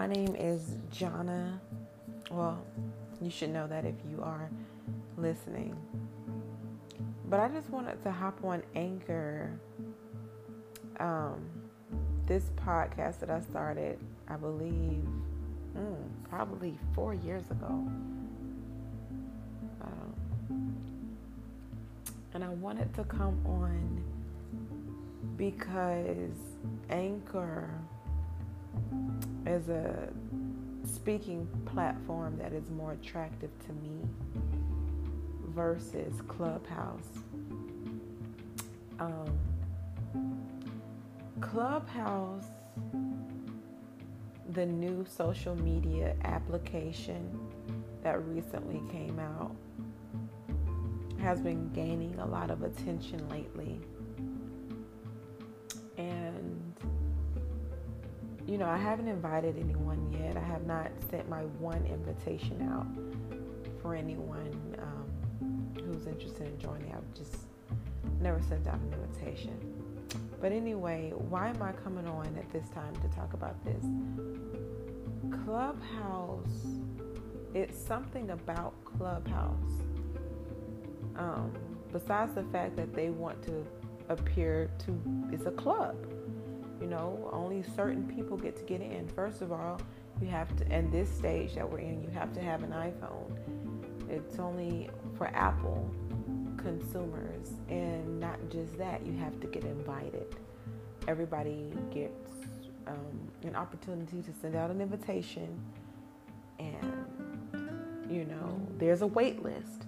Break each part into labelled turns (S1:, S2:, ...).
S1: My name is Jana. Well, you should know that if you are listening. But I just wanted to hop on Anchor. Um, this podcast that I started, I believe, mm, probably four years ago. Um, and I wanted to come on because Anchor is a speaking platform that is more attractive to me versus Clubhouse. Um, Clubhouse, the new social media application that recently came out, has been gaining a lot of attention lately. You know, I haven't invited anyone yet. I have not sent my one invitation out for anyone um, who's interested in joining. I've just never sent out an invitation. But anyway, why am I coming on at this time to talk about this? Clubhouse, it's something about Clubhouse. Um, besides the fact that they want to appear to, it's a club you know, only certain people get to get in. First of all, you have to, and this stage that we're in, you have to have an iPhone. It's only for Apple consumers, and not just that, you have to get invited. Everybody gets um, an opportunity to send out an invitation, and you know, there's a wait list.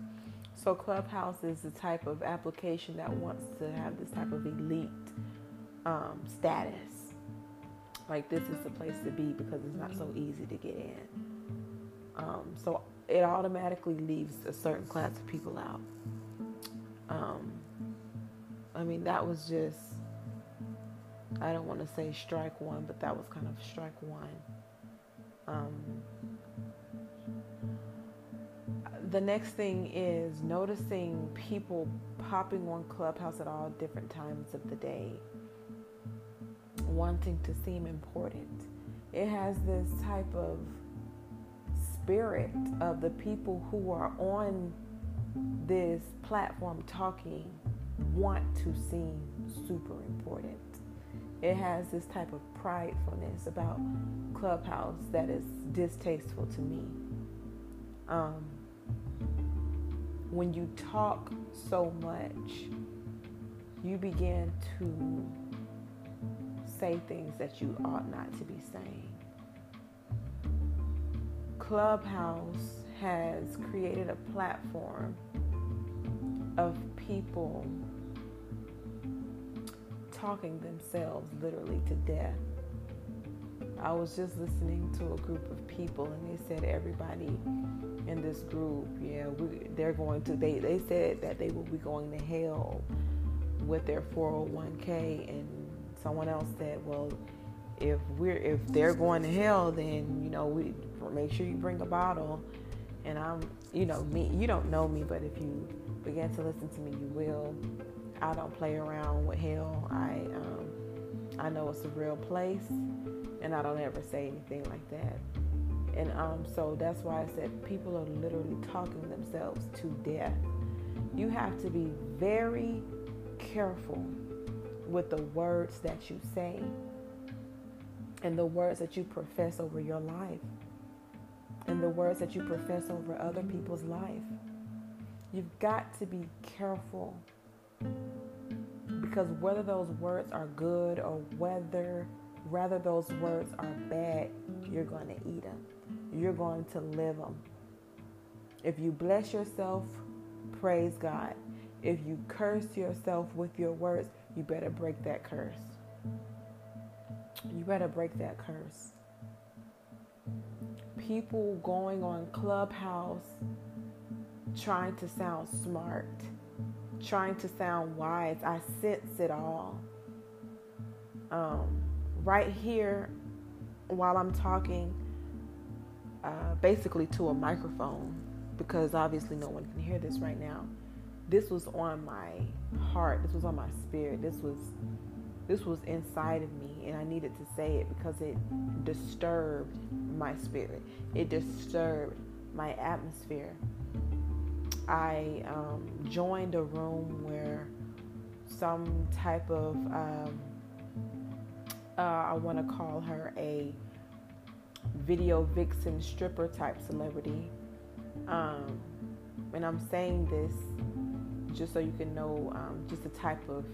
S1: So, Clubhouse is the type of application that wants to have this type of elite um, status. Like this is the place to be because it's not so easy to get in. Um, so it automatically leaves a certain class of people out. Um, I mean, that was just, I don't want to say strike one, but that was kind of strike one. Um, the next thing is noticing people popping on Clubhouse at all different times of the day wanting to seem important. It has this type of spirit of the people who are on this platform talking want to seem super important. It has this type of pridefulness about Clubhouse that is distasteful to me. Um, when you talk so much, you begin to say things that you ought not to be saying. Clubhouse has created a platform of people talking themselves literally to death. I was just listening to a group of people and they said everybody in this group, yeah, we, they're going to they they said that they will be going to hell with their 401k and someone else said, well, if we're if they're going to hell, then you know we make sure you bring a bottle. And I'm, you know, me. You don't know me, but if you begin to listen to me, you will. I don't play around with hell. I um, I know it's a real place, and I don't ever say anything like that. And um, so that's why I said people are literally talking themselves to death. You have to be very careful with the words that you say and the words that you profess over your life and the words that you profess over other people's life. You've got to be careful because whether those words are good or whether rather those words are bad, you're going to eat them. You're going to live them. If you bless yourself, praise God. If you curse yourself with your words, you better break that curse. You better break that curse. People going on Clubhouse trying to sound smart, trying to sound wise. I sense it all. Um, right here, while I'm talking, uh, basically to a microphone, because obviously no one can hear this right now. This was on my heart. This was on my spirit. This was this was inside of me, and I needed to say it because it disturbed my spirit. It disturbed my atmosphere. I um, joined a room where some type of um, uh, I want to call her a video vixen stripper type celebrity. Um, and I'm saying this just so you can know um, just the type of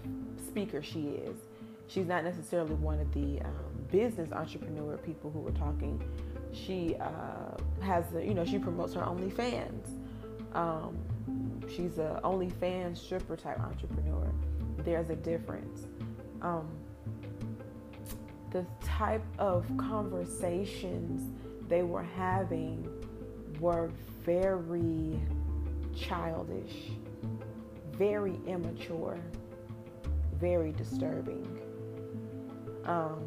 S1: speaker she is. She's not necessarily one of the um, business entrepreneur people who were talking. She uh, has, a, you know, she promotes her OnlyFans. Um, she's a OnlyFans stripper type entrepreneur. There's a difference. Um, the type of conversations they were having were very childish, very immature, very disturbing. Um,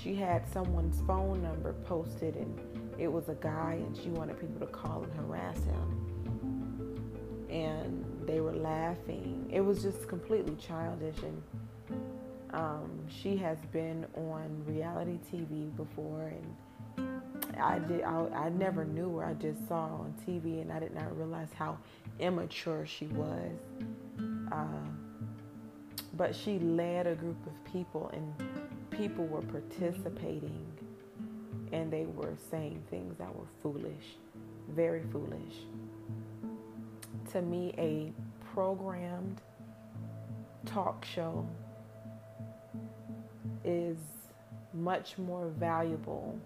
S1: she had someone's phone number posted, and it was a guy, and she wanted people to call and harass him. And they were laughing. It was just completely childish and um, she has been on reality TV before, and I did. I, I never knew her. I just saw her on TV, and I did not realize how immature she was. Uh, but she led a group of people, and people were participating, and they were saying things that were foolish, very foolish. To me, a programmed talk show is much more valuable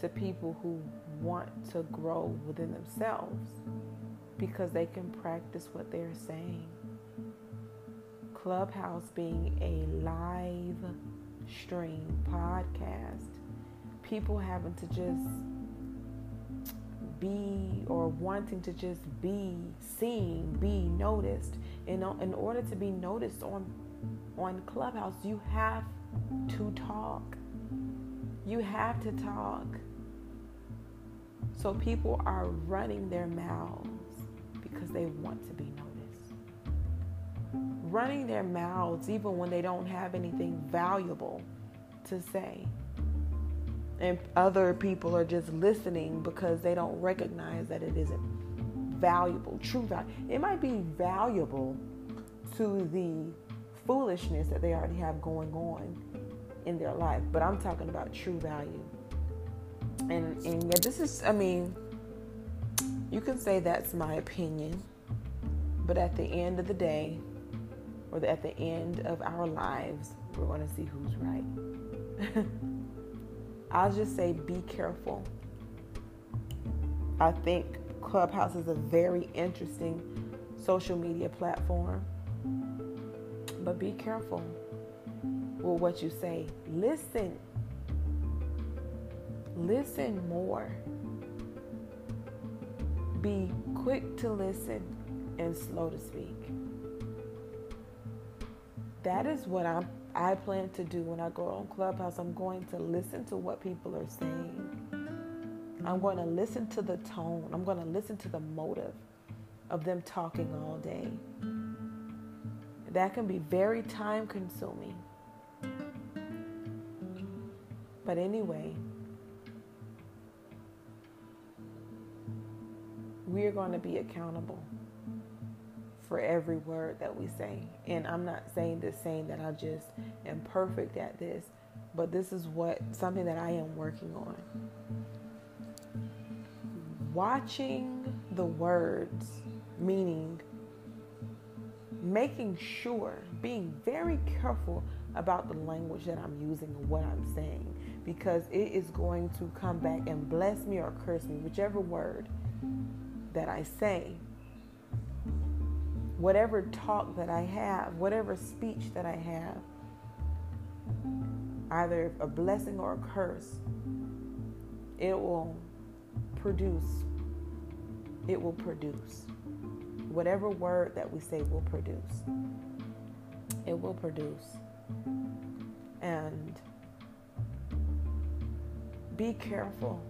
S1: to people who want to grow within themselves because they can practice what they're saying. Clubhouse being a live stream podcast, people having to just be or wanting to just be seen, be noticed. And in order to be noticed on on Clubhouse, you have to talk. You have to talk. So people are running their mouths because they want to be noticed. Running their mouths even when they don't have anything valuable to say. And other people are just listening because they don't recognize that it isn't valuable, true value. It might be valuable to the foolishness that they already have going on in their life. But I'm talking about true value. And and yeah, this is I mean, you can say that's my opinion, but at the end of the day, or at the end of our lives, we're going to see who's right. I'll just say be careful. I think Clubhouse is a very interesting social media platform. But be careful with what you say. Listen. Listen more. Be quick to listen and slow to speak. That is what I'm I plan to do when I go on Clubhouse. I'm going to listen to what people are saying. I'm going to listen to the tone. I'm going to listen to the motive of them talking all day that can be very time consuming. But anyway, we're going to be accountable for every word that we say. And I'm not saying this saying that I just am perfect at this, but this is what something that I am working on. Watching the words, meaning making sure, being very careful about the language that I'm using and what I'm saying because it is going to come back and bless me or curse me, whichever word that I say. Whatever talk that I have, whatever speech that I have, either a blessing or a curse, it will produce. It will produce whatever word that we say will produce. It will produce. And be careful.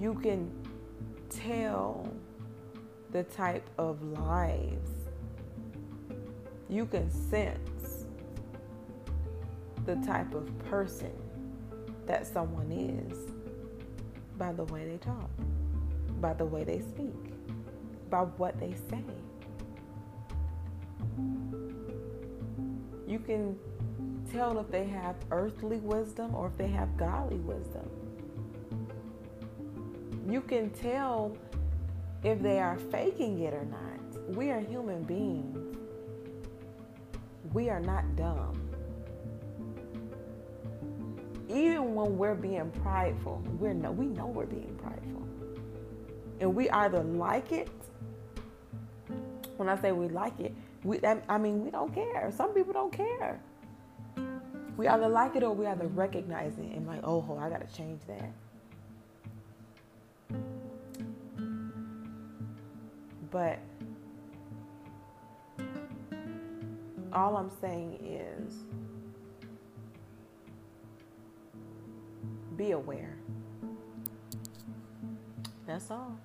S1: You can tell the type of lives. You can sense the type of person that someone is by the way they talk, by the way they speak, by what they say. You can tell if they have earthly wisdom or if they have godly wisdom. You can tell if they are faking it or not. We are human beings. We are not dumb. Even when we're being prideful, we're no, we know we're being prideful. And we either like it. When I say we like it, we, I mean, we don't care. Some people don't care. We either like it or we either recognize it and like, oh, I gotta change that. But all I'm saying is be aware. That's all.